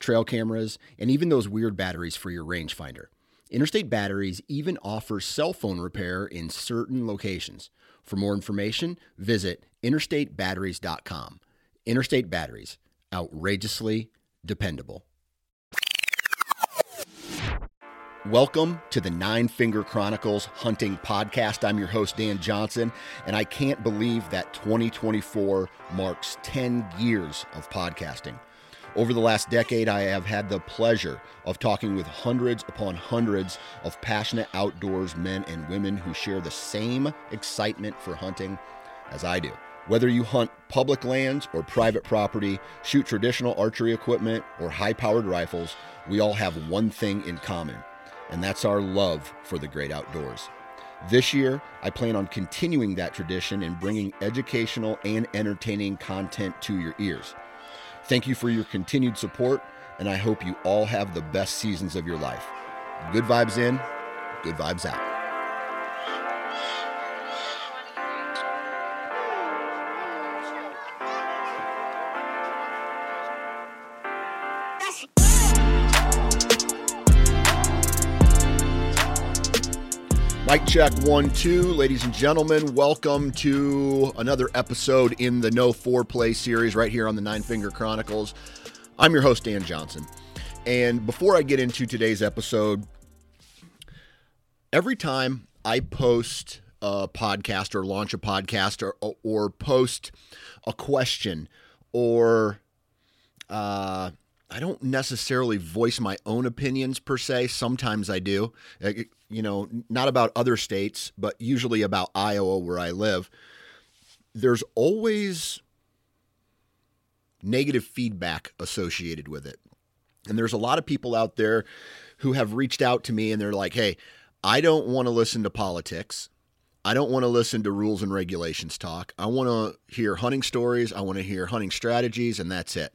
trail cameras, and even those weird batteries for your rangefinder. Interstate Batteries even offers cell phone repair in certain locations. For more information, visit interstatebatteries.com. Interstate Batteries, outrageously dependable. Welcome to the Nine Finger Chronicles Hunting Podcast. I'm your host, Dan Johnson, and I can't believe that 2024 marks 10 years of podcasting. Over the last decade, I have had the pleasure of talking with hundreds upon hundreds of passionate outdoors men and women who share the same excitement for hunting as I do. Whether you hunt public lands or private property, shoot traditional archery equipment or high powered rifles, we all have one thing in common and that's our love for the great outdoors. This year, I plan on continuing that tradition and bringing educational and entertaining content to your ears. Thank you for your continued support, and I hope you all have the best seasons of your life. Good vibes in, good vibes out. Mic check one, two. Ladies and gentlemen, welcome to another episode in the No Foreplay series right here on the Nine Finger Chronicles. I'm your host, Dan Johnson. And before I get into today's episode, every time I post a podcast or launch a podcast or, or post a question or uh, I don't necessarily voice my own opinions per se. Sometimes I do you know, not about other states, but usually about Iowa where I live, there's always negative feedback associated with it. And there's a lot of people out there who have reached out to me and they're like, hey, I don't want to listen to politics. I don't want to listen to rules and regulations talk. I want to hear hunting stories. I want to hear hunting strategies, and that's it.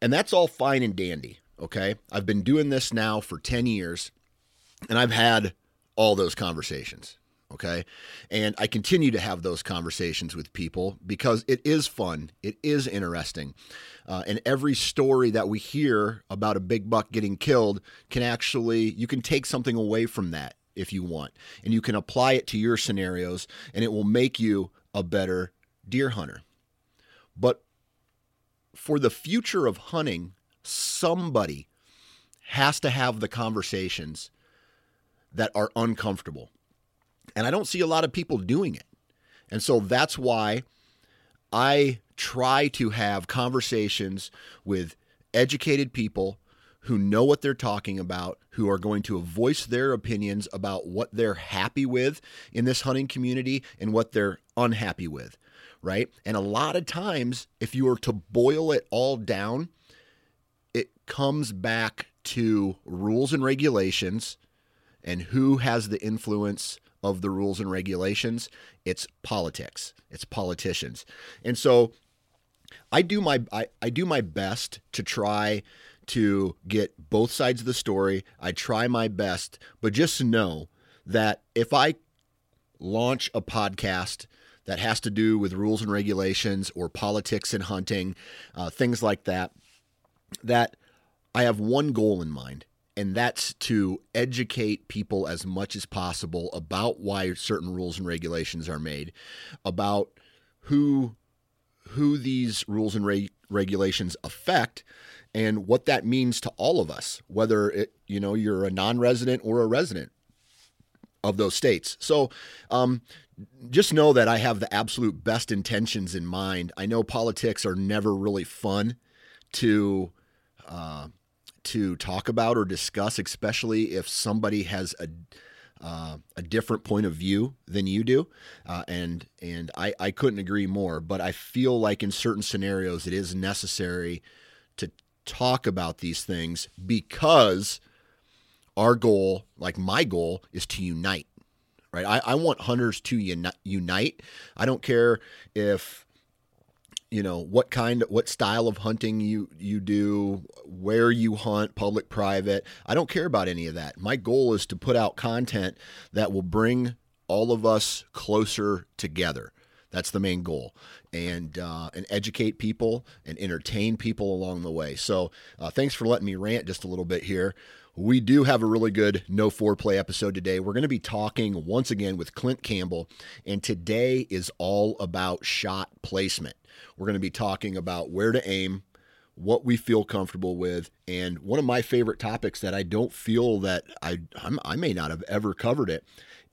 And that's all fine and dandy. Okay. I've been doing this now for 10 years. And I've had all those conversations. Okay. And I continue to have those conversations with people because it is fun. It is interesting. Uh, and every story that we hear about a big buck getting killed can actually, you can take something away from that if you want. And you can apply it to your scenarios and it will make you a better deer hunter. But for the future of hunting, somebody has to have the conversations that are uncomfortable. And I don't see a lot of people doing it. And so that's why I try to have conversations with educated people who know what they're talking about, who are going to voice their opinions about what they're happy with in this hunting community and what they're unhappy with, right? And a lot of times, if you were to boil it all down, it comes back to rules and regulations and who has the influence of the rules and regulations? It's politics. It's politicians. And so I do my I, I do my best to try to get both sides of the story. I try my best, but just know that if I launch a podcast that has to do with rules and regulations or politics and hunting, uh, things like that, that I have one goal in mind, and that's to educate people as much as possible about why certain rules and regulations are made, about who who these rules and re- regulations affect and what that means to all of us, whether it you know you're a non-resident or a resident of those states. So, um, just know that I have the absolute best intentions in mind. I know politics are never really fun to. Uh, to talk about or discuss, especially if somebody has a uh, a different point of view than you do, uh, and and I, I couldn't agree more. But I feel like in certain scenarios it is necessary to talk about these things because our goal, like my goal, is to unite. Right? I, I want hunters to uni- unite. I don't care if you know what kind what style of hunting you you do where you hunt public private. I don't care about any of that. My goal is to put out content that will bring all of us closer together. That's the main goal. And uh, and educate people and entertain people along the way. So uh, thanks for letting me rant just a little bit here. We do have a really good no foreplay episode today. We're going to be talking once again with Clint Campbell, and today is all about shot placement. We're going to be talking about where to aim, what we feel comfortable with, and one of my favorite topics that I don't feel that I I'm, I may not have ever covered it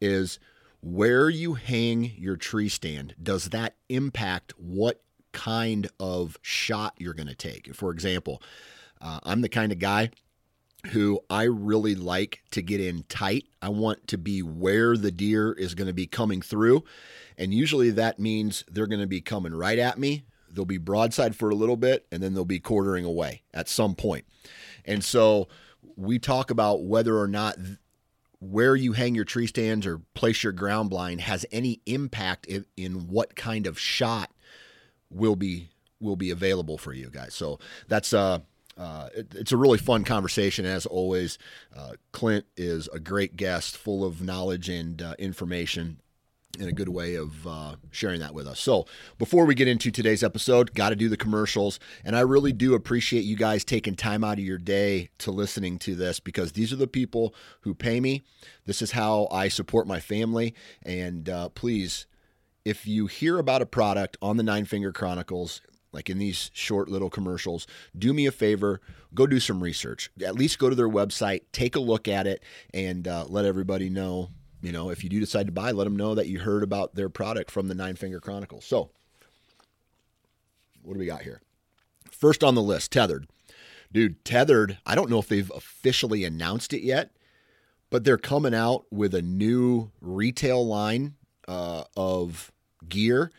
is where you hang your tree stand. Does that impact what kind of shot you're going to take? For example, uh, I'm the kind of guy who I really like to get in tight. I want to be where the deer is going to be coming through. And usually that means they're going to be coming right at me. They'll be broadside for a little bit and then they'll be quartering away at some point. And so we talk about whether or not where you hang your tree stands or place your ground blind has any impact in, in what kind of shot will be will be available for you guys. So that's uh uh, it, it's a really fun conversation as always. Uh, Clint is a great guest, full of knowledge and uh, information and a good way of uh, sharing that with us. So, before we get into today's episode, got to do the commercials. And I really do appreciate you guys taking time out of your day to listening to this because these are the people who pay me. This is how I support my family. And uh, please, if you hear about a product on the Nine Finger Chronicles, like in these short little commercials, do me a favor, go do some research. At least go to their website, take a look at it, and uh, let everybody know you know, if you do decide to buy, let them know that you heard about their product from the Nine Finger Chronicles. So, what do we got here? First on the list, Tethered. Dude, Tethered, I don't know if they've officially announced it yet, but they're coming out with a new retail line uh, of gear.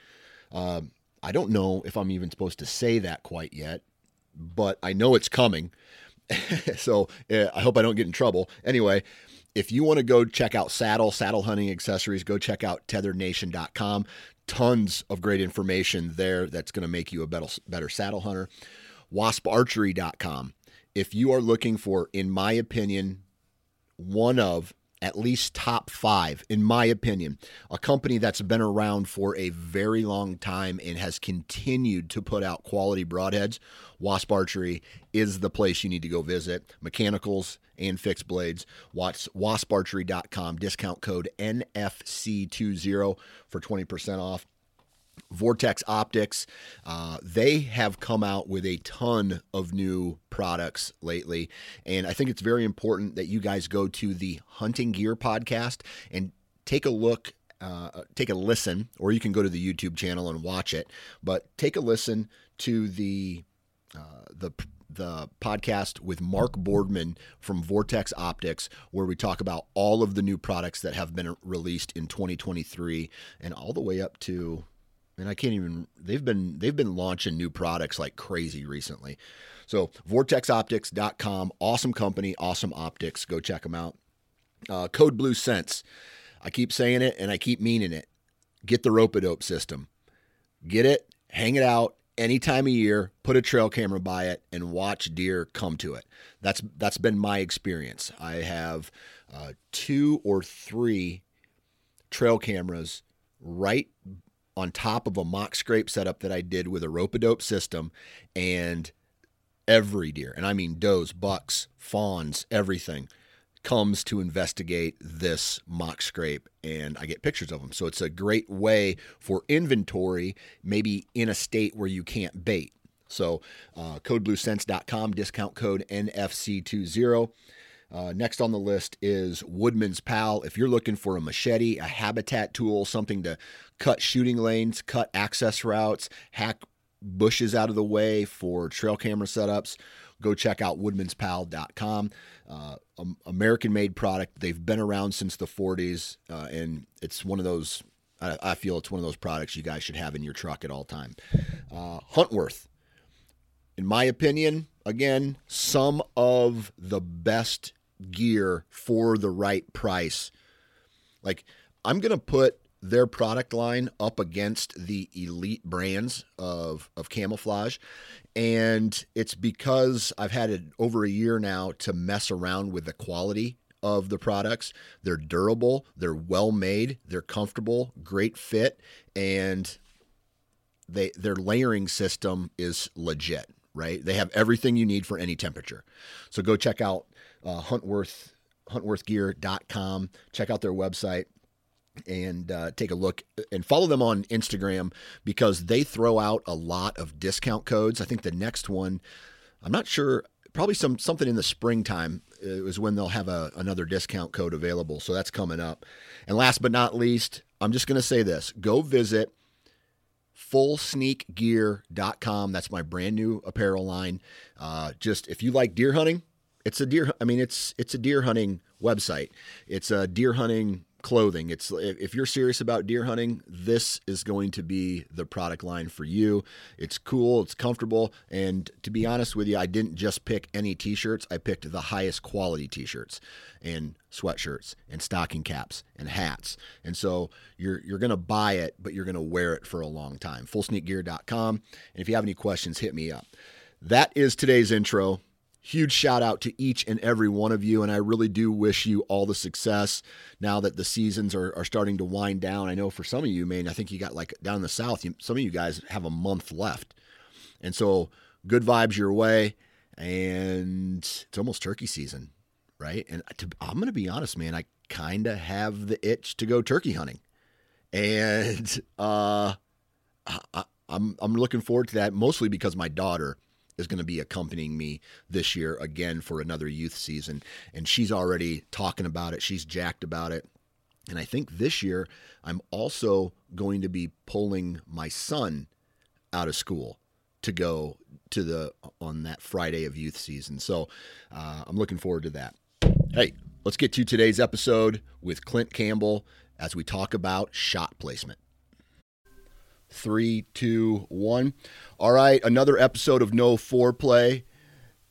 Uh, I don't know if I'm even supposed to say that quite yet, but I know it's coming. so uh, I hope I don't get in trouble. Anyway, if you want to go check out saddle, saddle hunting accessories, go check out tetherednation.com. Tons of great information there that's going to make you a better, better saddle hunter. Wasparchery.com. If you are looking for, in my opinion, one of at least top five, in my opinion. A company that's been around for a very long time and has continued to put out quality broadheads. Wasp Archery is the place you need to go visit. Mechanicals and fixed blades. Watch WaspArchery.com, discount code NFC20 for 20% off. Vortex Optics, uh, they have come out with a ton of new products lately. And I think it's very important that you guys go to the Hunting Gear podcast and take a look. Uh, take a listen, or you can go to the YouTube channel and watch it. But take a listen to the uh, the the podcast with Mark Boardman from Vortex Optics, where we talk about all of the new products that have been released in 2023 and all the way up to and I can't even they've been they've been launching new products like crazy recently. So vortexoptics.com, awesome company, awesome optics. Go check them out. Uh, Code Blue Scents. I keep saying it and I keep meaning it. Get the rope dope system. Get it, hang it out any time of year, put a trail camera by it and watch deer come to it. That's that's been my experience. I have uh, two or three trail cameras right on top of a mock scrape setup that I did with a rope-a-dope system and every deer, and I mean does, bucks, fawns, everything comes to investigate this mock scrape and I get pictures of them. So it's a great way for inventory, maybe in a state where you can't bait. So uh, codebluescents.com, discount code NFC20. Uh, next on the list is Woodman's Pal. If you're looking for a machete, a habitat tool, something to cut shooting lanes, cut access routes, hack bushes out of the way for trail camera setups, go check out woodmanspal.com. Uh, American made product. They've been around since the 40s, uh, and it's one of those, I, I, feel it's one of those products you guys should have in your truck at all time. Uh, Huntworth, in my opinion, again, some of the best gear for the right price. Like I'm going to put their product line up against the elite brands of of camouflage and it's because I've had it over a year now to mess around with the quality of the products. They're durable, they're well made, they're comfortable, great fit and they their layering system is legit, right? They have everything you need for any temperature. So go check out uh, Huntworth huntworthgear.com. Check out their website and uh, take a look and follow them on Instagram because they throw out a lot of discount codes. I think the next one, I'm not sure, probably some something in the springtime uh, is when they'll have a, another discount code available. So that's coming up. And last but not least, I'm just going to say this: go visit fullsneakgear.com. That's my brand new apparel line. Uh, just if you like deer hunting, it's a deer. I mean, it's it's a deer hunting website. It's a deer hunting clothing. It's if you're serious about deer hunting, this is going to be the product line for you. It's cool, it's comfortable, and to be honest with you, I didn't just pick any t-shirts. I picked the highest quality t-shirts and sweatshirts and stocking caps and hats. And so you're you're going to buy it, but you're going to wear it for a long time. fullsneakgear.com. And if you have any questions, hit me up. That is today's intro. Huge shout out to each and every one of you. And I really do wish you all the success now that the seasons are, are starting to wind down. I know for some of you, man, I think you got like down in the South, you, some of you guys have a month left. And so good vibes your way. And it's almost turkey season, right? And to, I'm going to be honest, man, I kind of have the itch to go turkey hunting. And uh, I, I'm, I'm looking forward to that mostly because my daughter is going to be accompanying me this year again for another youth season. And she's already talking about it, she's jacked about it. And I think this year I'm also going to be pulling my son out of school to go to the on that Friday of youth season. So uh, I'm looking forward to that. Hey, let's get to today's episode with Clint Campbell as we talk about shot placement. Three, two, one. All right, another episode of No Foreplay.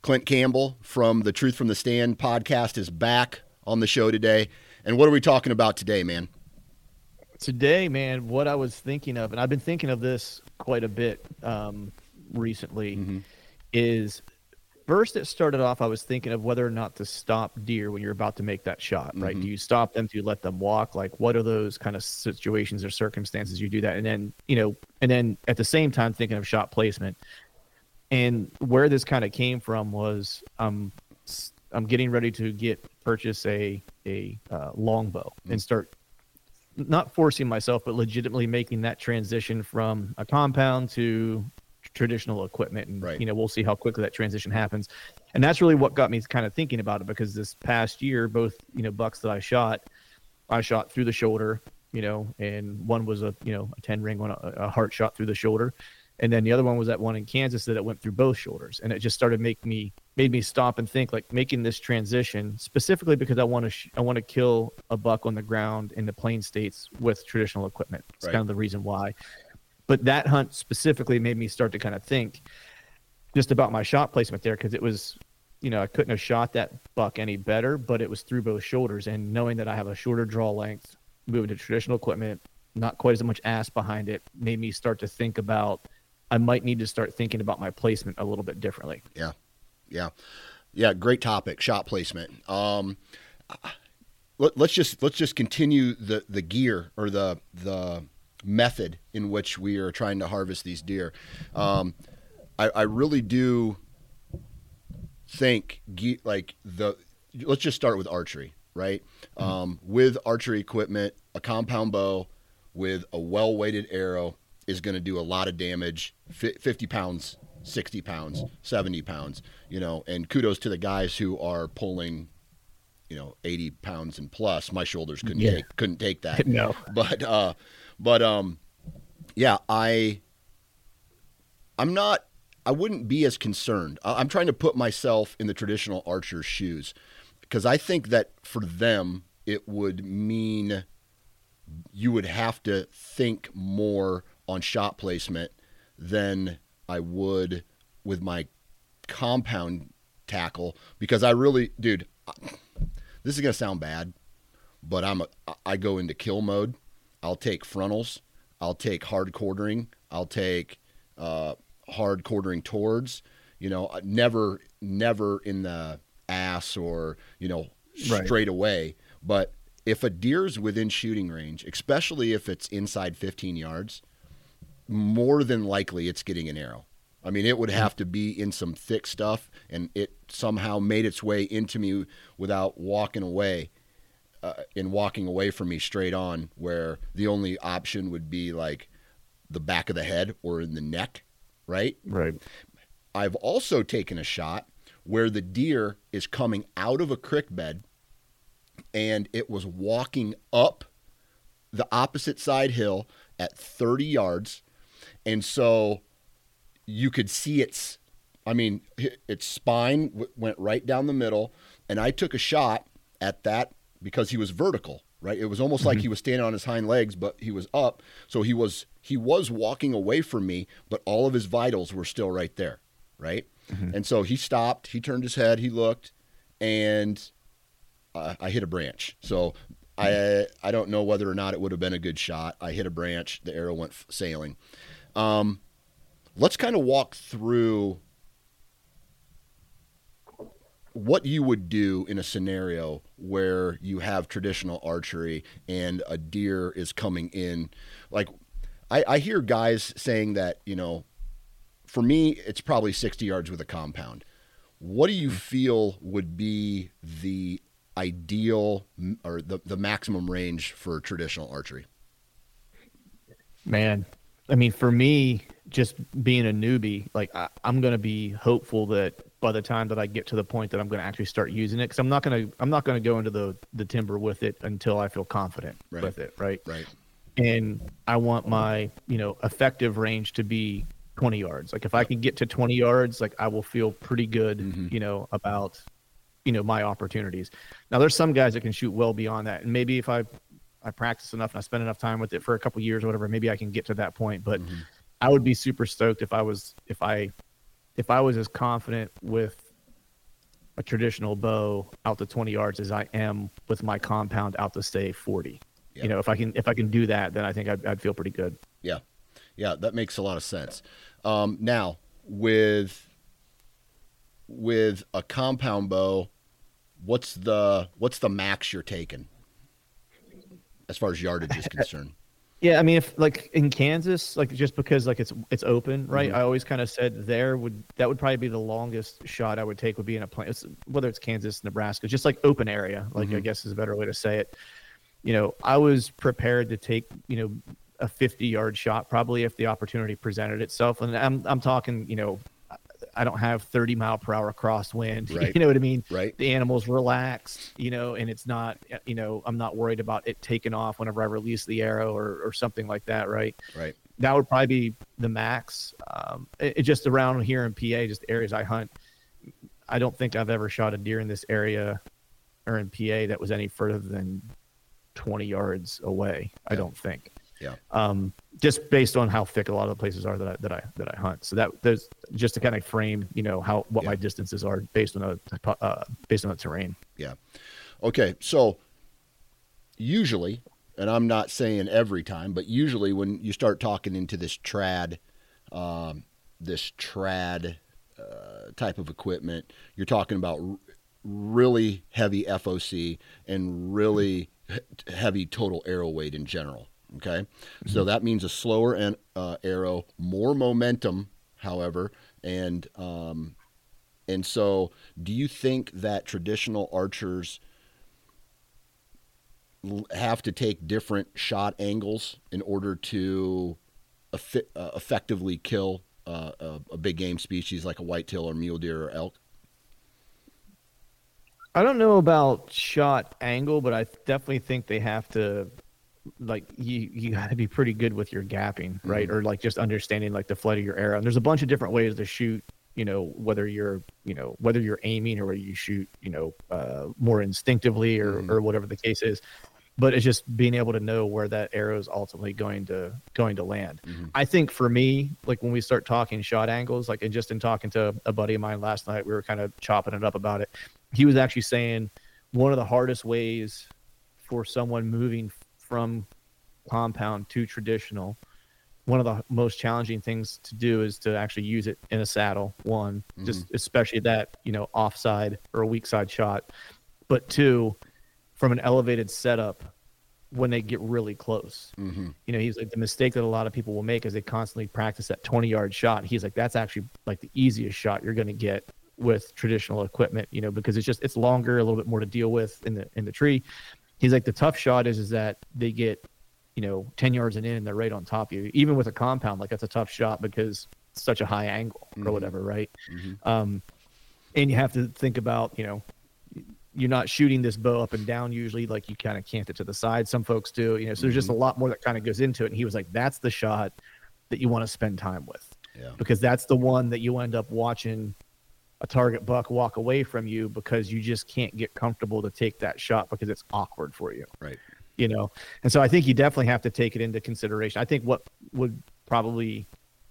Clint Campbell from the Truth from the Stand podcast is back on the show today. And what are we talking about today, man? Today, man, what I was thinking of, and I've been thinking of this quite a bit um, recently, mm-hmm. is First, it started off, I was thinking of whether or not to stop deer when you're about to make that shot, right? Mm-hmm. Do you stop them? Do you let them walk? Like, what are those kind of situations or circumstances you do that? And then, you know, and then at the same time, thinking of shot placement. And where this kind of came from was um, I'm getting ready to get purchase a a uh, longbow mm-hmm. and start not forcing myself, but legitimately making that transition from a compound to traditional equipment and right. you know we'll see how quickly that transition happens. And that's really what got me kind of thinking about it because this past year both you know bucks that i shot i shot through the shoulder you know and one was a you know a 10 ring one a, a heart shot through the shoulder. And then the other one was that one in kansas that it went through both shoulders. And it just started make me made me stop and think like making this transition specifically because i want to sh- i want to kill a buck on the ground in the plain states with traditional equipment. It's right. kind of the reason why but that hunt specifically made me start to kind of think just about my shot placement there because it was, you know, I couldn't have shot that buck any better, but it was through both shoulders. And knowing that I have a shorter draw length, moving to traditional equipment, not quite as much ass behind it, made me start to think about I might need to start thinking about my placement a little bit differently. Yeah. Yeah. Yeah. Great topic, shot placement. Um, let, us just let's just continue the the gear or the the method in which we are trying to harvest these deer. Um, I, I, really do think like the let's just start with archery, right? Mm-hmm. Um, with archery equipment, a compound bow with a well weighted arrow is going to do a lot of damage. Fifty pounds, sixty pounds, seventy pounds, you know. And kudos to the guys who are pulling you know 80 pounds and plus my shoulders couldn't yeah. take couldn't take that no but uh but um, yeah, I I'm not. I wouldn't be as concerned. I'm trying to put myself in the traditional archer's shoes because I think that for them it would mean you would have to think more on shot placement than I would with my compound tackle because I really, dude, this is gonna sound bad, but I'm a, I go into kill mode. I'll take frontals. I'll take hard quartering. I'll take uh, hard quartering towards. You know, uh, never never in the ass or you know Right. straight away. But if a deer's within shooting range, especially if it's inside 15 yards, more than likely it's getting an arrow. I mean, it would have to be in some thick stuff, and it somehow made its way into me without walking away, uh, and walking away from me straight on, where the only option would be like the back of the head or in the neck, right? Right. I've also taken a shot where the deer is coming out of a creek bed and it was walking up the opposite side hill at 30 yards. And so you could see its, I mean, its spine w- went right down the middle. And I took a shot at that because he was vertical, right? It was almost like he was standing on his hind legs, but he was up. So he was, he was walking away from me, but all of his vitals were still right there, right? And so he stopped, he turned his head, he looked, and uh, I hit a branch. So I I don't know whether or not it would have been a good shot. I hit a branch, the arrow went f- sailing. Um, let's kind of walk through what you would do in a scenario where you have traditional archery and a deer is coming in. Like I, I hear guys saying that you know, for me it's probably sixty yards with a compound. What do you hmm. feel would be the ideal or the, the maximum range for traditional archery? Man, I mean, for me, just being a newbie, like I, I'm gonna be hopeful that by the time that I get to the point that I'm gonna actually start using it, because I'm not gonna I'm not gonna go into the the timber with it until I feel confident Right. with it, right? Right. And I want my you know effective range to be 20 yards. Like if I can get to 20 yards, like I will feel pretty good, Mhm. you know, about you know my opportunities. Now there's some guys that can shoot well beyond that, and maybe if I I practice enough and I spend enough time with it for a couple years or whatever, maybe I can get to that point. But Mhm. I would be super stoked if I was if I if I was as confident with a traditional bow out to 20 yards as I am with my compound out to say 40. Yeah. You know, if I can if I can do that, then I think I'd, I'd feel pretty good. Yeah, yeah, that makes a lot of sense. Um, now with with a compound bow, what's the what's the max you're taking as far as yardage is concerned? Yeah, I mean, if like in Kansas, like just because like it's it's open, right? Mhm. I always kind of said there would that would probably be the longest shot I would take would be in a place, whether it's Kansas, Nebraska, just like open area, like I Mhm. guess is a better way to say it. You know, I was prepared to take you know a 50 yard shot probably if the opportunity presented itself, and I'm I'm talking you know. I don't have 30 mile per hour crosswind. Right. You know what I mean? Right. the animal's relaxed, you know, and it's not, you know, I'm not worried about it taking off whenever I release the arrow or, or something like that, right? Right. That would probably be the max. Um, it, it just around here in PA, just areas I hunt. I don't think I've ever shot a deer in this area or in PA that was any further than 20 yards away. I don't think. Yeah. Um, just based on how thick a lot of the places are that I, that I that I hunt. So that there's just to kind of frame, you know, how what Yeah. my distances are based on the uh, based on the terrain. Yeah. Okay. So usually, and I'm not saying every time, but usually when you start talking into this trad, um, this trad uh, type of equipment, you're talking about r- really heavy FOC and really heavy total arrow weight in general. Okay. So that means a slower an, uh, arrow, more momentum, however, and um, and so, do you think that traditional archers have to take different shot angles in order to effi- uh, effectively kill uh, a, a big game species like a whitetail or mule deer or elk? I don't know about shot angle, but I definitely think they have to like you you got to be pretty good with your gapping, right? Or like just understanding like the flight of your arrow. And there's a bunch of different ways to shoot, you know, whether you're, you know, whether you're aiming or whether you shoot, you know, uh, more instinctively or Mhm. or whatever the case is. But it's just being able to know where that arrow is ultimately going to going to land. Mhm. I think for me, like when we start talking shot angles, like and just in talking to a buddy of mine last night, we were kind of chopping it up about it. He was actually saying one of the hardest ways for someone moving from compound to traditional one of the most challenging things to do is to actually use it in a saddle one mm-hmm. just especially that you know offside or a weak side shot but two from an elevated setup when they get really close mm-hmm. you know he's like the mistake that a lot of people will make is they constantly practice that 20 yard shot he's like that's actually like the easiest shot you're going to get with traditional equipment you know because it's just it's longer a little bit more to deal with in the in the tree he's like the tough shot is is that they get you know, 10 yards and in and they're right on top of you. Even with a compound, like that's a tough shot because it's such a high angle mm-hmm. or whatever, right? Mm-hmm. Um, and you have to think about, you know, you're not shooting this bow up and down usually, like you kind of cant it to the side. Some folks do, you know, so mm-hmm. there's just a mm-hmm. lot more that kind of goes into it. And he was like, that's the shot that you want to spend time with. Yeah. Because that's the one that you end up watching a target buck walk away from you because you just can't get comfortable to take that shot because it's awkward for you. Right. You know? And so i think you definitely have to take it into consideration. I think what would probably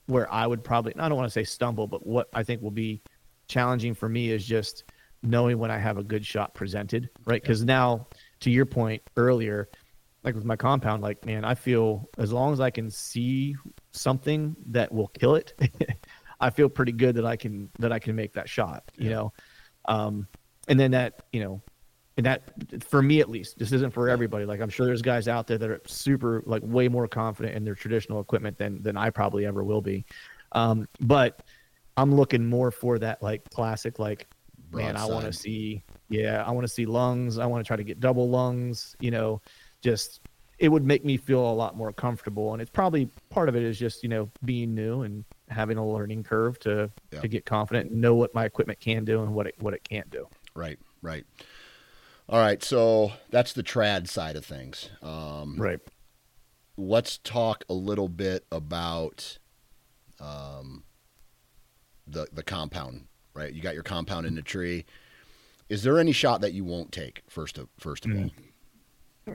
where i would probably i don't want to say stumble but what i think will be challenging for me is just knowing when i have a good shot presented right? Because now to your point earlier like with my compound like man i feel as long as i can see something that will kill it i feel pretty good that i can that i can make that shot you yeah. know? Um and then that you know and that for me at least this isn't for everybody. Like i'm sure there's guys out there that are super like way more confident in their traditional equipment than than i probably ever will be. Um, but i'm looking more for that like classic like man i want to see yeah i want to see lungs. I want to try to get double lungs you know? Just it would make me feel a lot more comfortable. And it's probably part of it is just you know being new and having a learning curve to yeah. to get confident and know what my equipment can do and what it what it can't do right right all right, so that's the trad side of things. Um, right. Let's talk a little bit about um, the the compound. Right, you got your compound in the tree. Is there any shot that you won't take first of first of mm. all?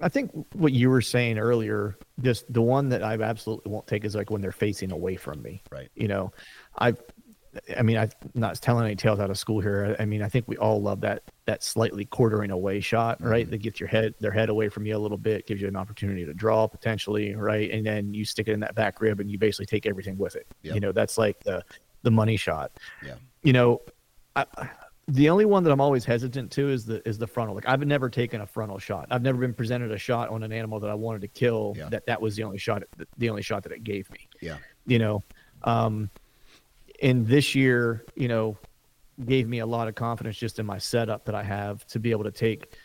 I think what you were saying earlier, just the one that I absolutely won't take is like when they're facing away from me. Right. You know, I've I mean, I'm not telling any tales out of school here. I mean, I think we all love that that slightly quartering away shot, right? Mm-hmm. That gets your head their head away from you a little bit, gives you an opportunity to draw potentially, right? And then you stick it in that back rib and you basically take everything with it. Yep. You know, that's like the the money shot. Yeah. You know, I, the only one that I'm always hesitant to is the is the frontal. Like I've never taken a frontal shot. I've never been presented a shot on an animal that I wanted to kill. Yeah. That that was the only shot the only shot that it gave me. Yeah. You know, um, and this year, you know, gave me a lot of confidence just in my setup that I have to be able to take,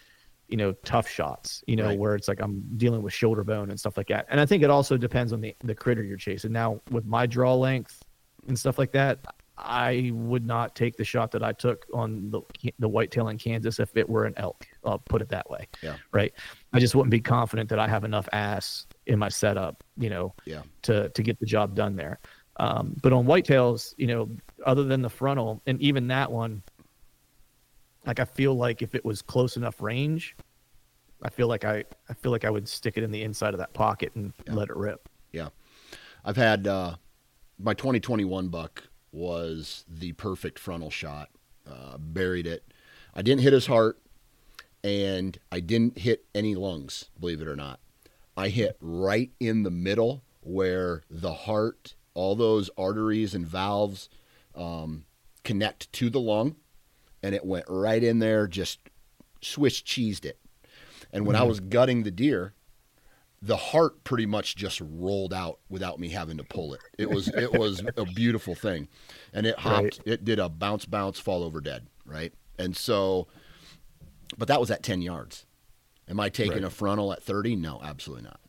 you know, tough shots, you know, right. where it's like I'm dealing with shoulder bone and stuff like that. And I think it also depends on the, the critter you're chasing. Now, with my draw length and stuff like that, I would not take the shot that I took on the the whitetail in Kansas if it were an elk. I'll put it that way. Yeah. Right. I just wouldn't be confident that I have enough ass in my setup, you know, yeah. to to get the job done there. Um, but on whitetails, you know, other than the frontal, and even that one, like I feel like if it was close enough range, I feel like I, I feel like I would stick it in the inside of that pocket and yeah. let it rip. Yeah, I've had uh, my 2021 buck was the perfect frontal shot. Uh, buried it. I didn't hit his heart, and I didn't hit any lungs. Believe it or not, I hit right in the middle where the heart all those arteries and valves um, connect to the lung, and it went right in there, just Swiss cheesed it. And when mm-hmm. I was gutting the deer, the heart pretty much just rolled out without me having to pull it. It was it was a beautiful thing, and it hopped. Right. It did a bounce, bounce, fall over dead, right? And so, but that was at ten yards. Am I taking right. a frontal at thirty? No, absolutely not.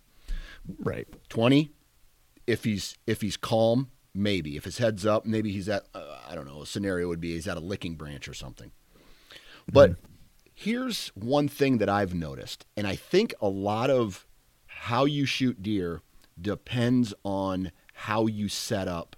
Right. Twenty, if he's if he's calm, maybe. If his head's up, maybe he's at uh, I don't know. A scenario would be he's at a licking branch or something. But mm-hmm. here's one thing that I've noticed, and I think a lot of how you shoot deer depends on how you set up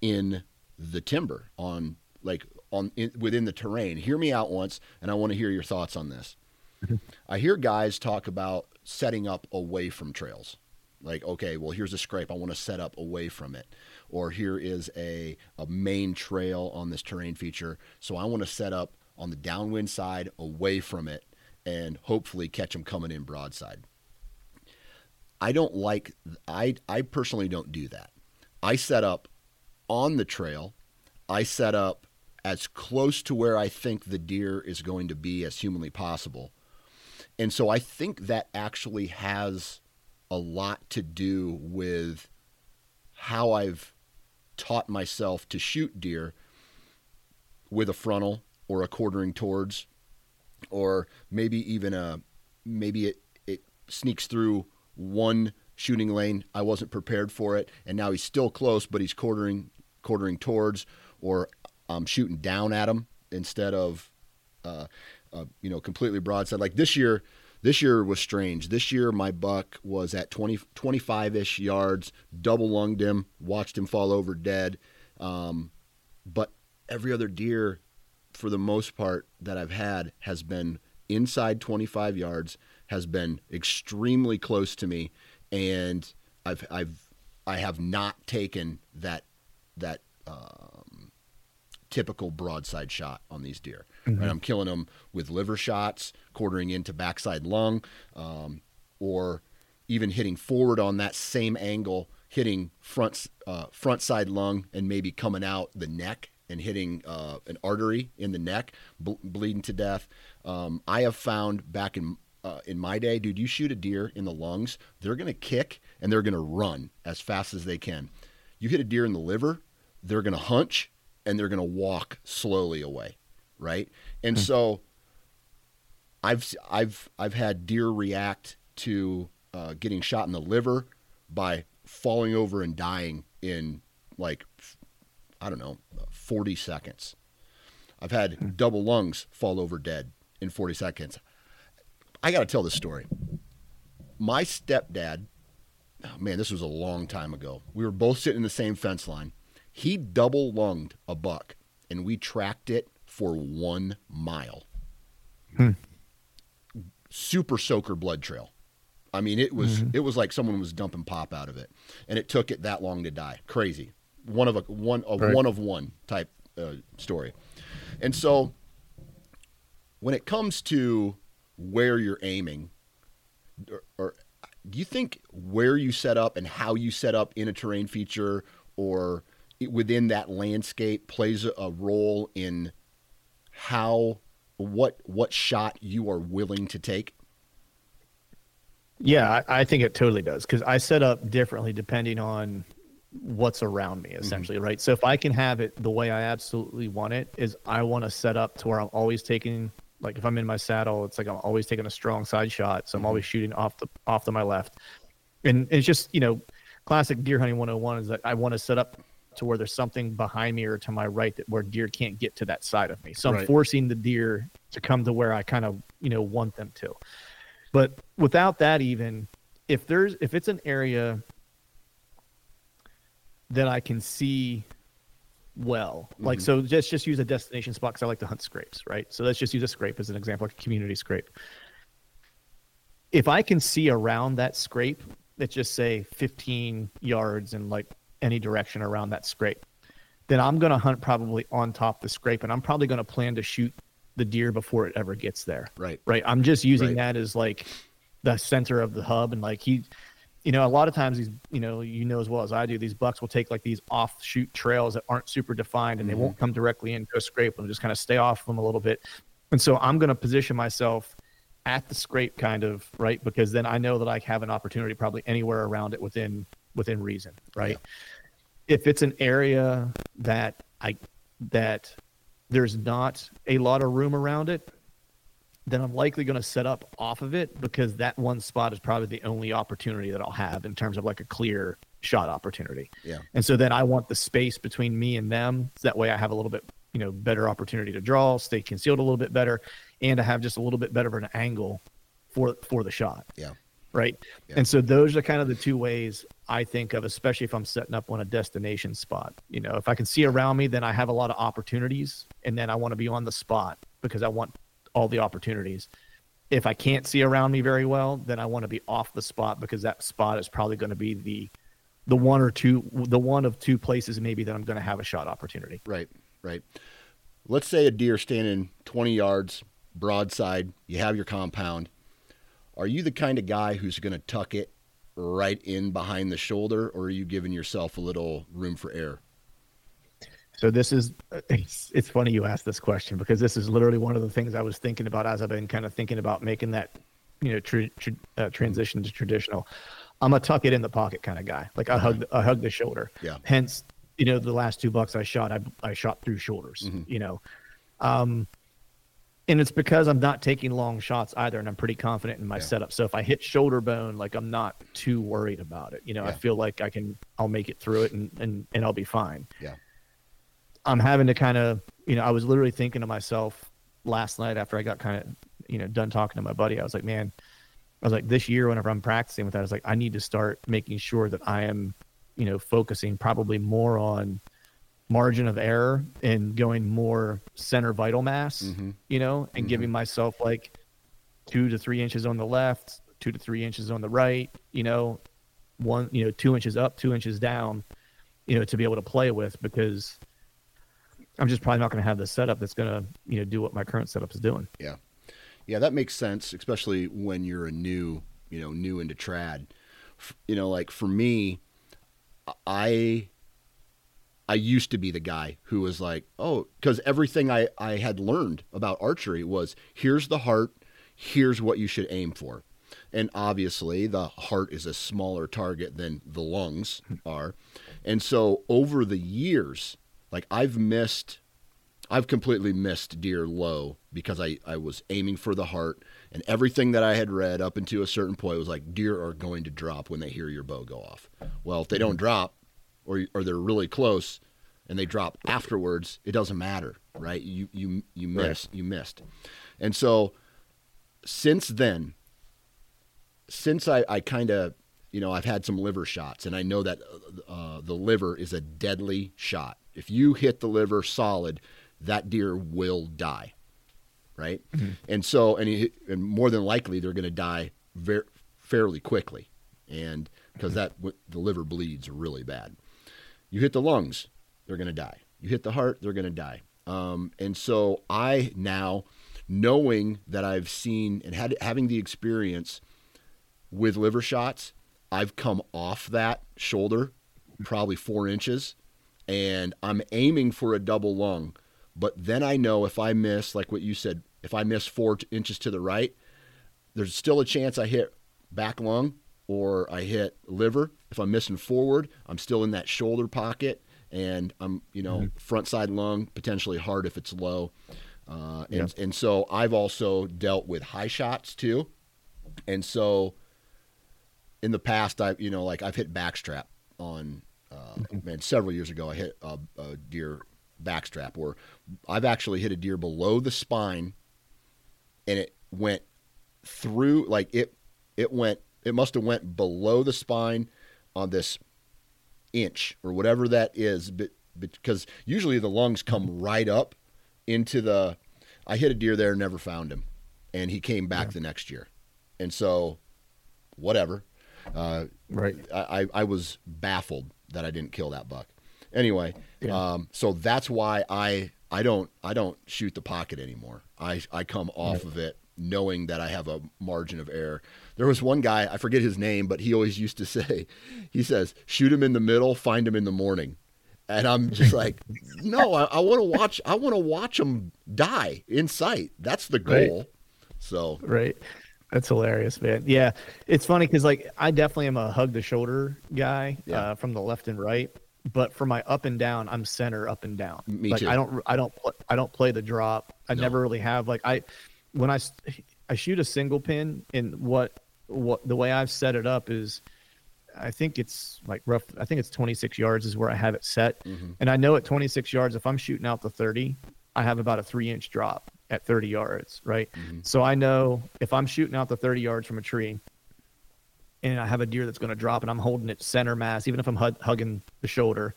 in the timber on like on in, within the terrain. Hear me out once, and I want to hear your thoughts on this. Mm-hmm. I hear guys talk about setting up away from trails. Like, okay, well, here's a scrape. I want to set up away from it. Or here is a, a main trail on this terrain feature. So I want to set up on the downwind side away from it and hopefully catch them coming in broadside. I don't like I I personally don't do that. I set up on the trail. I set up as close to where I think the deer is going to be as humanly possible. And so I think that actually has a lot to do with how I've taught myself to shoot deer with a frontal or a quartering towards or maybe even a maybe it it sneaks through one shooting lane I wasn't prepared for it and now he's still close but he's quartering quartering towards or I'm shooting down at him instead of uh, uh, you know completely broadside like this year this year was strange. This year, my buck was at 20, 25 ish yards, double lunged him, watched him fall over dead. Um, but every other deer, for the most part, that I've had has been inside 25 yards, has been extremely close to me, and I've, I've, I have not taken that, that, um, typical broadside shot on these deer. Mm-hmm. Right? I'm killing them with liver shots, quartering into backside lung, um, or even hitting forward on that same angle, hitting front uh, front side lung, and maybe coming out the neck and hitting uh, an artery in the neck, ble- bleeding to death. Um, I have found back in uh, in my day, dude, you shoot a deer in the lungs, they're gonna kick and they're gonna run as fast as they can. You hit a deer in the liver, they're gonna hunch and they're gonna walk slowly away right? And mm-hmm. so I've I've I've had deer react to uh, getting shot in the liver by falling over and dying in like I don't know 40 seconds. I've had mm-hmm. double lungs fall over dead in 40 seconds. I got to tell this story. My stepdad, oh man, this was a long time ago. We were both sitting in the same fence line. He double lunged a buck and we tracked it for one mile. Hmm. Super soaker blood trail. I mean, it was mm-hmm. it was like someone was dumping pop out of it, and it took it that long to die. Crazy, one of a one of right. one of one type uh, story. And so, when it comes to where you're aiming, or, or do you think where you set up and how you set up in a terrain feature or within that landscape plays a role in how what what shot you are willing to take? Yeah, I, I think it totally does because I set up differently depending on what's around me, mm-hmm. essentially, mm-hmm. right? So if I can have it the way I absolutely want it, is I want to set up to where I'm always taking like if I'm in my saddle, it's like I'm always taking a strong side shot, so I'm mm-hmm. always shooting off the off to my left, and it's just you know, classic deer hunting 101 is that I want to set up to where there's something behind me or to my right that where deer can't get to that side of me. So I'm right. forcing the deer to come to where I kind of, you know, want them to. But without that even if there's if it's an area that I can see well. Mm-hmm. Like so just just use a destination spot cuz I like to hunt scrapes, right? So let's just use a scrape as an example, like a community scrape. If I can see around that scrape, let's just say 15 yards and like any direction around that scrape, then I'm going to hunt probably on top the scrape and I'm probably going to plan to shoot the deer before it ever gets there. Right. Right. I'm just using right. that as like the center of the hub. And like he, you know, a lot of times these, you know, you know as well as I do, these bucks will take like these offshoot trails that aren't super defined and mm-hmm. they won't come directly into a scrape. They'll just kind of stay off them a little bit. And so I'm going to position myself at the scrape kind of right because then I know that I have an opportunity probably anywhere around it within within reason, right? Yeah. If it's an area that I that there's not a lot of room around it, then I'm likely going to set up off of it because that one spot is probably the only opportunity that I'll have in terms of like a clear shot opportunity. Yeah. And so then I want the space between me and them. So that way I have a little bit, you know, better opportunity to draw, stay concealed a little bit better, and to have just a little bit better of an angle for for the shot. Yeah right? Yeah. And so those are kind of the two ways I think of, especially if I'm setting up on a destination spot. You know, if I can see around me, then I have a lot of opportunities, and then I want to be on the spot because I want all the opportunities. If I can't see around me very well, then I want to be off the spot because that spot is probably going to be the the one or two the one of two places maybe that I'm going to have a shot opportunity. Right, right. Let's say a deer standing 20 yards broadside, you have your compound. Are you the kind of guy who's going to tuck it right in behind the shoulder, or are you giving yourself a little room for error? So this is it's, it's funny you asked this question because this is literally one of the things I was thinking about as I've been kind of thinking about making that you know tra- tra- uh, transition to traditional. I'm a tuck it in the pocket kind of guy. Like I hug I hug the shoulder. Yeah. Hence, you know, the last two bucks I shot, I I shot through shoulders. Mm-hmm. You know, um, and it's because I'm not taking long shots either, and I'm pretty confident in my Yeah. setup. So if I hit shoulder bone, like I'm not too worried about it. You know, I feel like I can I'll make it through it and and and I'll be fine. Yeah. I'm having to kind of, you know, I was literally thinking to myself last night after I got kind of, you know, done talking to my buddy. I was like, man, I was like, this year, whenever I'm practicing with that, I was like, I need to start making sure that I am, you know, focusing probably more on margin of error and going more center vital mass, Mhm. you know, and giving myself like two to three inches on the left, two to three inches on the right, you know, one, you know, two inches up, two inches down, you know, to be able to play with because I'm just probably not going to have the setup that's going to, you know, do what my current setup is doing. Yeah. Yeah, that makes sense, especially when you're a new, you know, new into trad. You know, like for me, I I used to be the guy who was like, "Oh, cuz everything I I had learned about archery was here's the heart, here's what you should aim for." And obviously, the heart is a smaller target than the lungs hmm. are. And so over the years, like I've missed I've completely missed deer low because I, I was aiming for the heart and everything that I had read up until a certain point was like deer are going to drop when they hear your bow go off. Well, if they don't drop or or they're really close and they drop afterwards, it doesn't matter, right? You you you Right. missed you missed. And so since then since I, I kind of you know I've had some liver shots and I know that uh, the liver is a deadly shot. If you hit the liver solid, that deer will die, right? And so and, he, and more than likely they're going to die very fairly quickly, and because that the liver bleeds really bad. You hit the lungs, they're going to die. You hit the heart, they're going to die. Um, and so I now, knowing that I've seen and had having the experience with liver shots, I've come off that shoulder probably four inches, and I'm aiming for a double lung. But then I know if I miss, like what you said, if I miss four t- inches to the right, there's still a chance I hit back lung or I hit liver. If I'm missing forward, I'm still in that shoulder pocket, and I'm you know front side lung potentially hard if it's low. Uh, and and so I've also dealt with high shots too, and so in the past I've you know like I've hit backstrap on uh, man several years ago I hit a, a deer backstrap where I've actually hit a deer below the spine, and it went through like it it went it must have went below the spine on this inch or whatever that is but because usually the lungs come right up into the I hit a deer there never found him and he came back the next year. And so whatever uh, Right. I, I was baffled that I didn't kill that buck anyway Yeah. um, so that's why I I don't I don't shoot the pocket anymore I I come off of it knowing that I have a margin of error. There was one guy, I forget his name, but he always used to say, he says, shoot him in the middle, find him in the morning. And I'm just like, no, I, I want to watch, I want to watch him die in sight. That's the Right. goal. So Right. That's hilarious, man. Yeah, it's funny because like I definitely am a hug the shoulder guy Yeah. uh, from the left and right, but for my up and down, I'm center up and down. Me like too. I don't I don't pl- I don't play the drop. I No. never really have like I when I I shoot a single pin and what what the way I've set it up is I think it's like rough. I think it's 26 yards is where I have it set, Mhm. and I know at 26 yards if I'm shooting out the 30, I have about a three inch drop at 30 yards, right? Mhm. So I know if I'm shooting out the 30 yards from a tree, and I have a deer that's going to drop, and I'm holding it center mass, even if I'm hug- hugging the shoulder,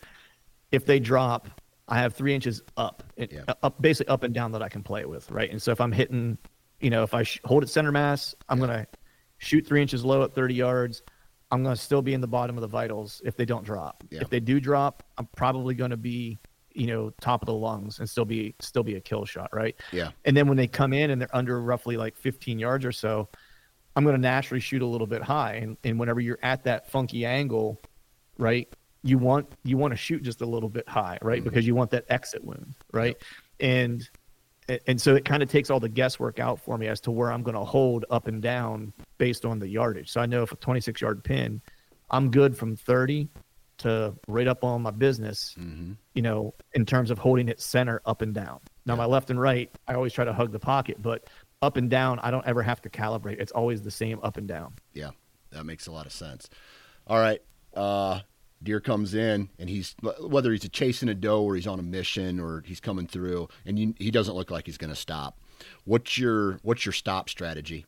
if they drop, I have three inches up, it, Yeah. up basically up and down that I can play with, right? And so if I'm hitting, you know, if I sh- hold it center mass, I'm going to shoot three inches low at 30 yards. I'm going to still be in the bottom of the vitals if they don't drop. Yeah. If they do drop, I'm probably going to be you know, top of the lungs and still be still be a kill shot, right? Yeah. And then when they come in and they're under roughly like 15 yards or so, I'm going to naturally shoot a little bit high. And and whenever you're at that funky angle, right, you want you want to shoot just a little bit high, right, Mhm. because you want that exit wound, right, and and so it kind of takes all the guesswork out for me as to where I'm going to hold up and down based on the yardage. So I know if a 26 yard pin, I'm good from 30 to right up on my business, Mm-hmm. you know, in terms of holding it center up and down. Now, my left and right, I always try to hug the pocket, but up and down, I don't ever have to calibrate. It's always the same up and down. Yeah, that makes a lot of sense. All right, uh, deer comes in, and he's whether he's chasing a doe or he's on a mission or he's coming through, and you, he doesn't look like he's going to stop. What's your what's your stop strategy?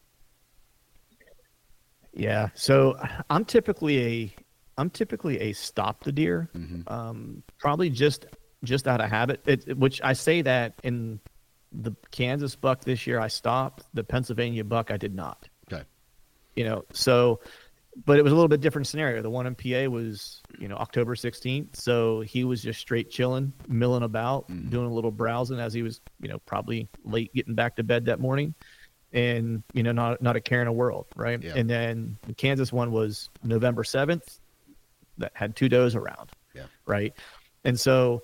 Yeah. So I'm typically a I'm typically a stop the deer. Mhm. Um, probably just just out of habit. It, which I say that in the Kansas buck this year I stopped. The Pennsylvania buck I did not. Okay. You know, so but it was a little bit different scenario. The one in PA was, you know, October 16th. So he was just straight chilling, milling about, Mhm. doing a little browsing as he was, you know, probably late getting back to bed that morning. And, you know, not not a care in the world, right? Yeah. And then the Kansas one was November 7th that had two does around. Yeah. Right. And so,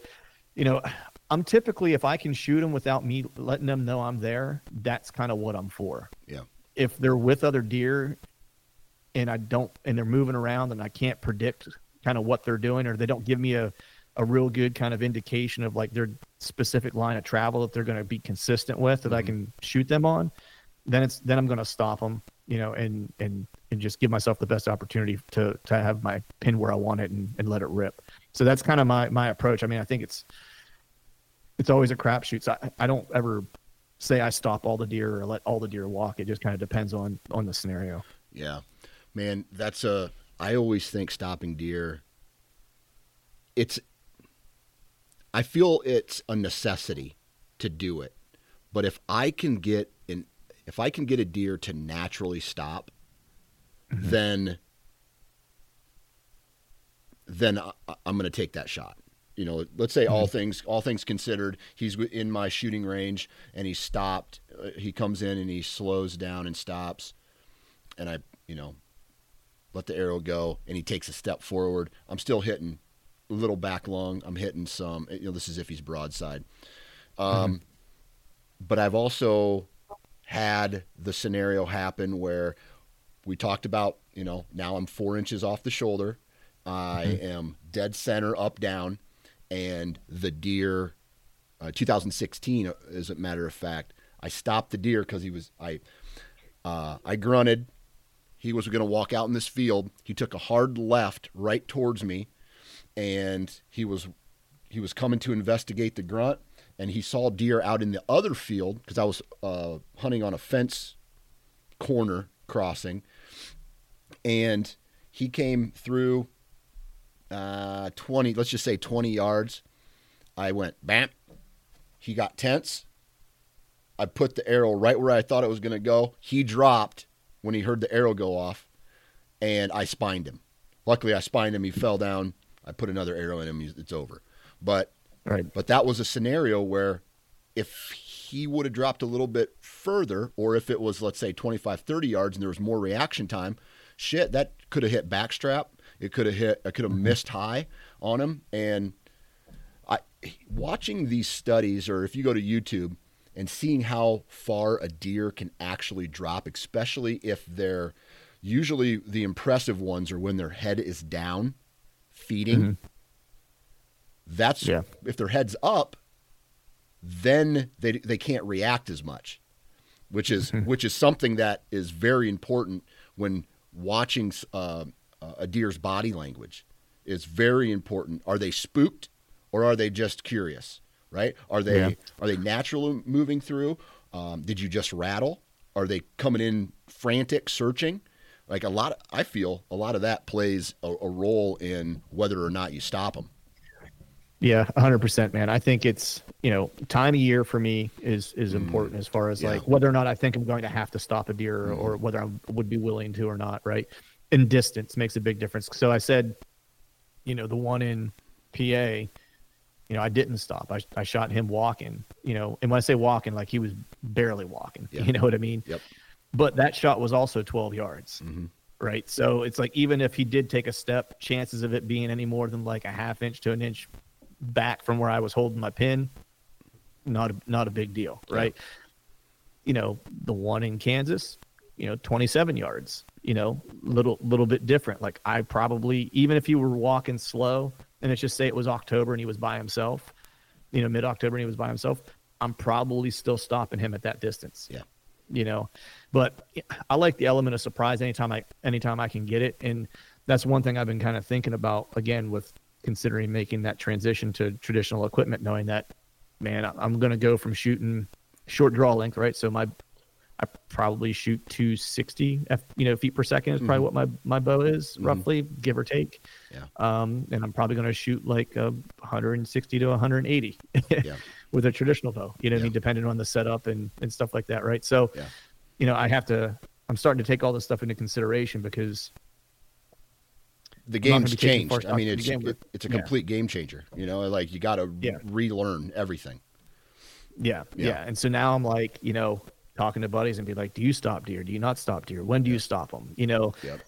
you know, I'm typically if I can shoot them without me letting them know I'm there, that's kind of what I'm for. Yeah. If they're with other deer and I don't and they're moving around and I can't predict kind of what they're doing or they don't give me a a real good kind of indication of like their specific line of travel that they're going to be consistent with that I Mhm. can shoot them on, then it's then I'm going to stop them, you know, and and and just give myself the best opportunity to to have my pin where I want it and, and let it rip. So that's kind of my my approach. I mean, I think it's it's always a crapshoot. So I, I don't ever say I stop all the deer or let all the deer walk. It just kind of depends on on the scenario. Yeah, man, that's a. I always think stopping deer. It's. I feel it's a necessity to do it, but if I can get an, if I can get a deer to naturally stop, then. Then I, I'm going to take that shot. You know, let's say all things all things considered, he's in my shooting range and he stopped. Uh, he comes in and he slows down and stops and I, you know, let the arrow go, and he takes a step forward. I'm still hitting a little back lung. I'm hitting some. You know, this is if he's broadside. Um, But I've also had the scenario happen where we talked about. You know, now I'm four inches off the shoulder. I am dead center, up down, and the deer. Uh, 2016, as a matter of fact, I stopped the deer because he was I. Uh, I grunted. He was going to walk out in this field. He took a hard left right towards me, and he was he was coming to investigate the grunt. And he saw deer out in the other field because I was uh, hunting on a fence corner crossing, and he came through uh, twenty. Let's just say twenty yards. I went bam. He got tense. I put the arrow right where I thought it was going to go. He dropped when he heard the arrow go off, and I spined him. Luckily, I spined him. He fell down. I put another arrow in him. It's over. But Right. but that was a scenario where if he would have dropped a little bit further, or if it was, let's say, 25, 30 yards and there was more reaction time, shit, that could have hit backstrap. It could have hit, I could have mm-hmm. missed high on him. And I, watching these studies, or if you go to YouTube and seeing how far a deer can actually drop, especially if they're usually the impressive ones are when their head is down feeding. Mm-hmm. That's Yeah. if their head's up, then they they can't react as much, which is which is something that is very important when watching uh, a deer's body language. Is very important. Are they spooked or are they just curious? Right? Are they Yeah. are they naturally moving through? Um, did you just rattle? Are they coming in frantic, searching? Like a lot, of, I feel a lot of that plays a, a role in whether or not you stop them. Yeah, hundred percent, man. I think it's you know time of year for me is is important as far as yeah. like whether or not I think I'm going to have to stop a deer or whether I would be willing to or not. Right, and distance makes a big difference. So I said, you know, the one in PA, you know, I didn't stop. I, I shot him walking, you know, and when I say walking, like he was barely walking, Yeah. you know what I mean? Yep. But that shot was also 12 yards, hmm right? So it's like, even if he did take a step, chances of it being any more than like a half inch to an inch back from where I was holding my pin, not a, not a big deal, Yeah. right? You know, the one in Kansas, you know, 27 yards, you know, little little bit different. Like I probably even if you were walking slow and let's just say it was October and he was by himself, you know, mid October and he was by himself, I'm probably still stopping him at that distance. Yeah. You know, but I like the element of surprise anytime I anytime I can get it, and that's one thing I've been kind of thinking about again with considering making that transition to traditional equipment, knowing that, man, I'm going to go from shooting short draw length, right? So my I probably shoot 260 F, you know feet per second is probably what my my bow is roughly, give or take. Yeah. Um, and I'm probably going to shoot like uh, 160 to 180 Yeah. with a traditional bow. You know, what I mean, depending on the setup and and stuff like that, right? So, Yeah. you know, I have to. I'm starting to take all this stuff into consideration because the game's changed. I mean, it's it, it's a Yeah. complete game changer. You know, like you got to Yeah. relearn everything. Yeah, Yeah. yeah, And so now I'm like, you know, talking to buddies and be like, do you stop deer? Do you not stop deer? When do you stop them? You know, Yep.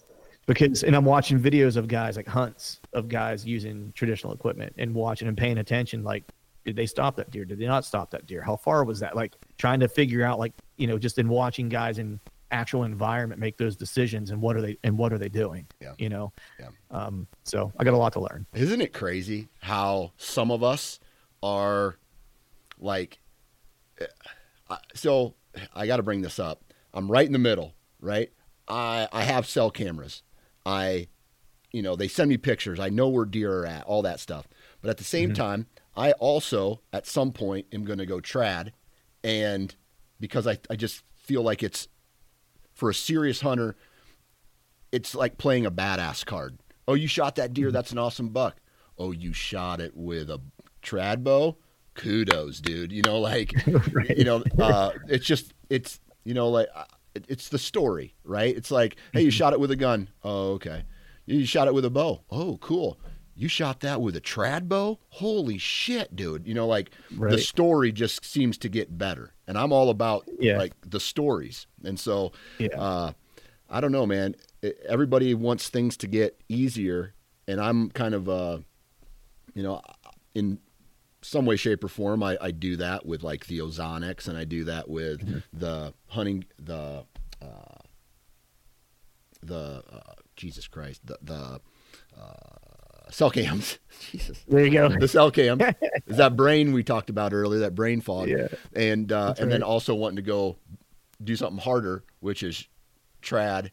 because and I'm watching videos of guys like hunts of guys using traditional equipment and watching and paying attention. Like, did they stop that deer? Did they not stop that deer? How far was that? Like trying to figure out, like, you know, just in watching guys in actual environment make those decisions and what are they and what are they doing? Yeah. You know. Yeah. Um. So I got a lot to learn. Isn't it crazy how some of us are like eh, so I got to bring this up. I'm right in the middle, right? I I have cell cameras. I you know, they send me pictures. I know where deer are at, all that stuff. But at the same time, I also at some point am going to go trad and because I I just feel like it's for a serious hunter it's like playing a badass card. Oh, you shot that deer. That's an awesome buck. Oh, you shot it with a trad bow. Kudos, dude. You know, like, you know, uh, it's just, it's, you know, like, uh, it's the story, right? It's like, hey, you shot it with a gun. Oh, okay. You shot it with a bow. Oh, cool. You shot that with a trad bow? Holy shit, dude. You know, like the story just seems to get better. And I'm all about Yeah. like the stories. And so, Yeah. uh, I don't know, man. Everybody wants things to get easier, and I'm kind of, uh, you know, in some way, shape, or form, I, I do that with like the Ozonics, and I do that with Mm-hmm. the hunting, the, uh, the uh, Jesus Christ, the the uh, cell cams. Jesus There you go. the cell cam is that brain we talked about earlier, that brain fog, Yeah. and uh, That's and then also wanting to go do something harder, which is trad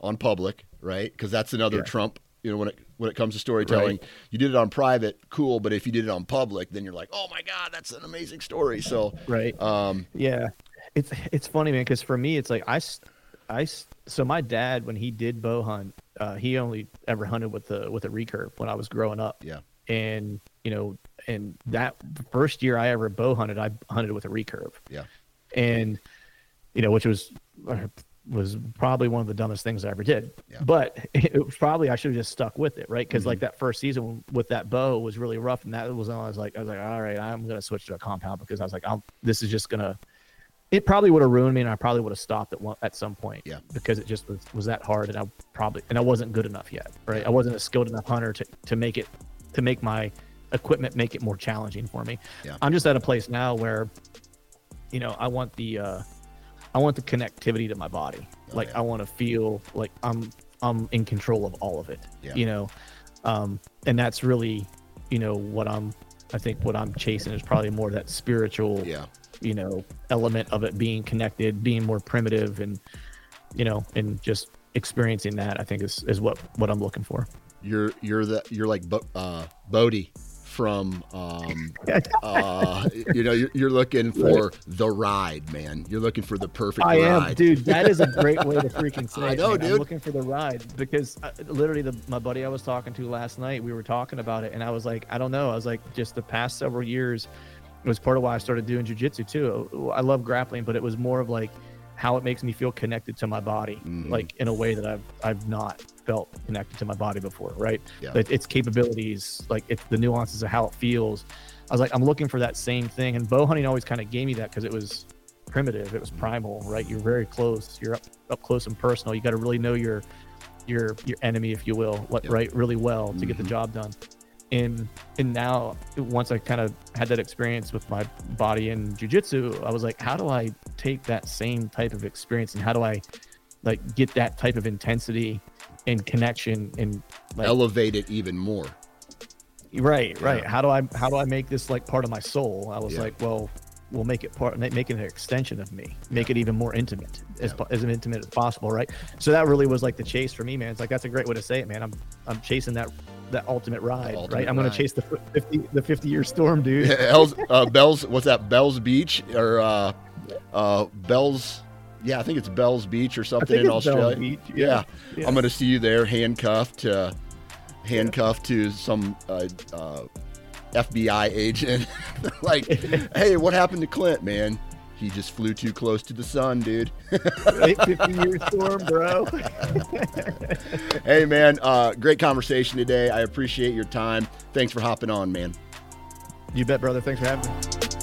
on public, right? Because that's another Yeah. trump. You know, when it when it comes to storytelling, you did it on private, cool, but if you did it on public, then you're like, oh my god, that's an amazing story. So, Right. um, Yeah, it's it's funny, man. Because for me, it's like I, I so my dad when he did bow hunt, uh, he only ever hunted with the with a recurve when I was growing up. yeah, And you know, and that first year I ever bow hunted, I hunted with a recurve. yeah, and you know, which was was probably one of the dumbest things I ever did. Yeah. But it was probably I should have just stuck with it, right? Because like that first season with that bow was really rough, and that was I was like, I was like, all right, I'm gonna switch to a compound because I was like, I'll, this is just gonna. It probably would have ruined me, and I probably would have stopped at one, at some point. Yeah. Because it just was, was that hard, and I probably and I wasn't good enough yet, right? I wasn't a skilled enough hunter to to make it to make my equipment make it more challenging for me. Yeah. I'm just at a place now where, you know, I want the uh, I want the connectivity to my body. Oh, like yeah. I want to feel like I'm I'm in control of all of it. Yeah. You know, um, and that's really, you know, what I'm. I think what I'm chasing is probably more that spiritual, yeah. you know, element of it being connected, being more primitive, and you know, and just experiencing that. I think is is what what I'm looking for. You're you're the you're like Bo- uh, Bodhi from um, uh, you know you're, you're looking for the ride, man. You're looking for the perfect I am, dude. That is a great way to freaking say I it. know, man. dude. I'm looking for the ride because uh, literally, the my buddy I was talking to last night, we were talking about it, and I was like, I don't know. I was like, just the past several years, it was part of why I started doing jujitsu too. I love grappling, but it was more of like, how it makes me feel connected to my body, Mhm. like in a way that I've I've not felt connected to my body before, right? Yeah. Like, its capabilities, like it's the nuances of how it feels. I was like, I'm looking for that same thing, and bow hunting always kind of gave me that because it was primitive, it was primal, right? You're very close, you're up up close and personal. You got to really know your your your enemy, if you will, what, Yeah. right, really well to get the Mhm. job done. And and now once I kind of had that experience with my body in jujitsu, I was like, how do I take that same type of experience and how do I like get that type of intensity and connection and like Elevate it even more. right, right. Yeah. How do I how do I make this like part of my soul? I was Yeah. like, well, we'll make it part make it an extension of me make it even more intimate as, Yeah. as intimate as possible right so that really was like the chase for me man it's like that's a great way to say it man i'm i'm chasing that that ultimate ride ultimate right i'm gonna chase the 50 the 50 year storm dude Hell's, uh, Bell's, what's that? Bell's Beach or uh, uh, Bell's? Yeah, I think it's Bell's Beach or I something think in it's Bell's Australia. Beach, Yeah. yeah. I'm gonna see you there, handcuffed to handcuffed to some uh, uh, FBI agent. like, hey, what happened to Clint, man? He just flew too close to the sun, dude. Right? 50 year storm bro hey, man, uh, great conversation today. I appreciate your time. Thanks for hopping on, man. you bet brother thanks for having me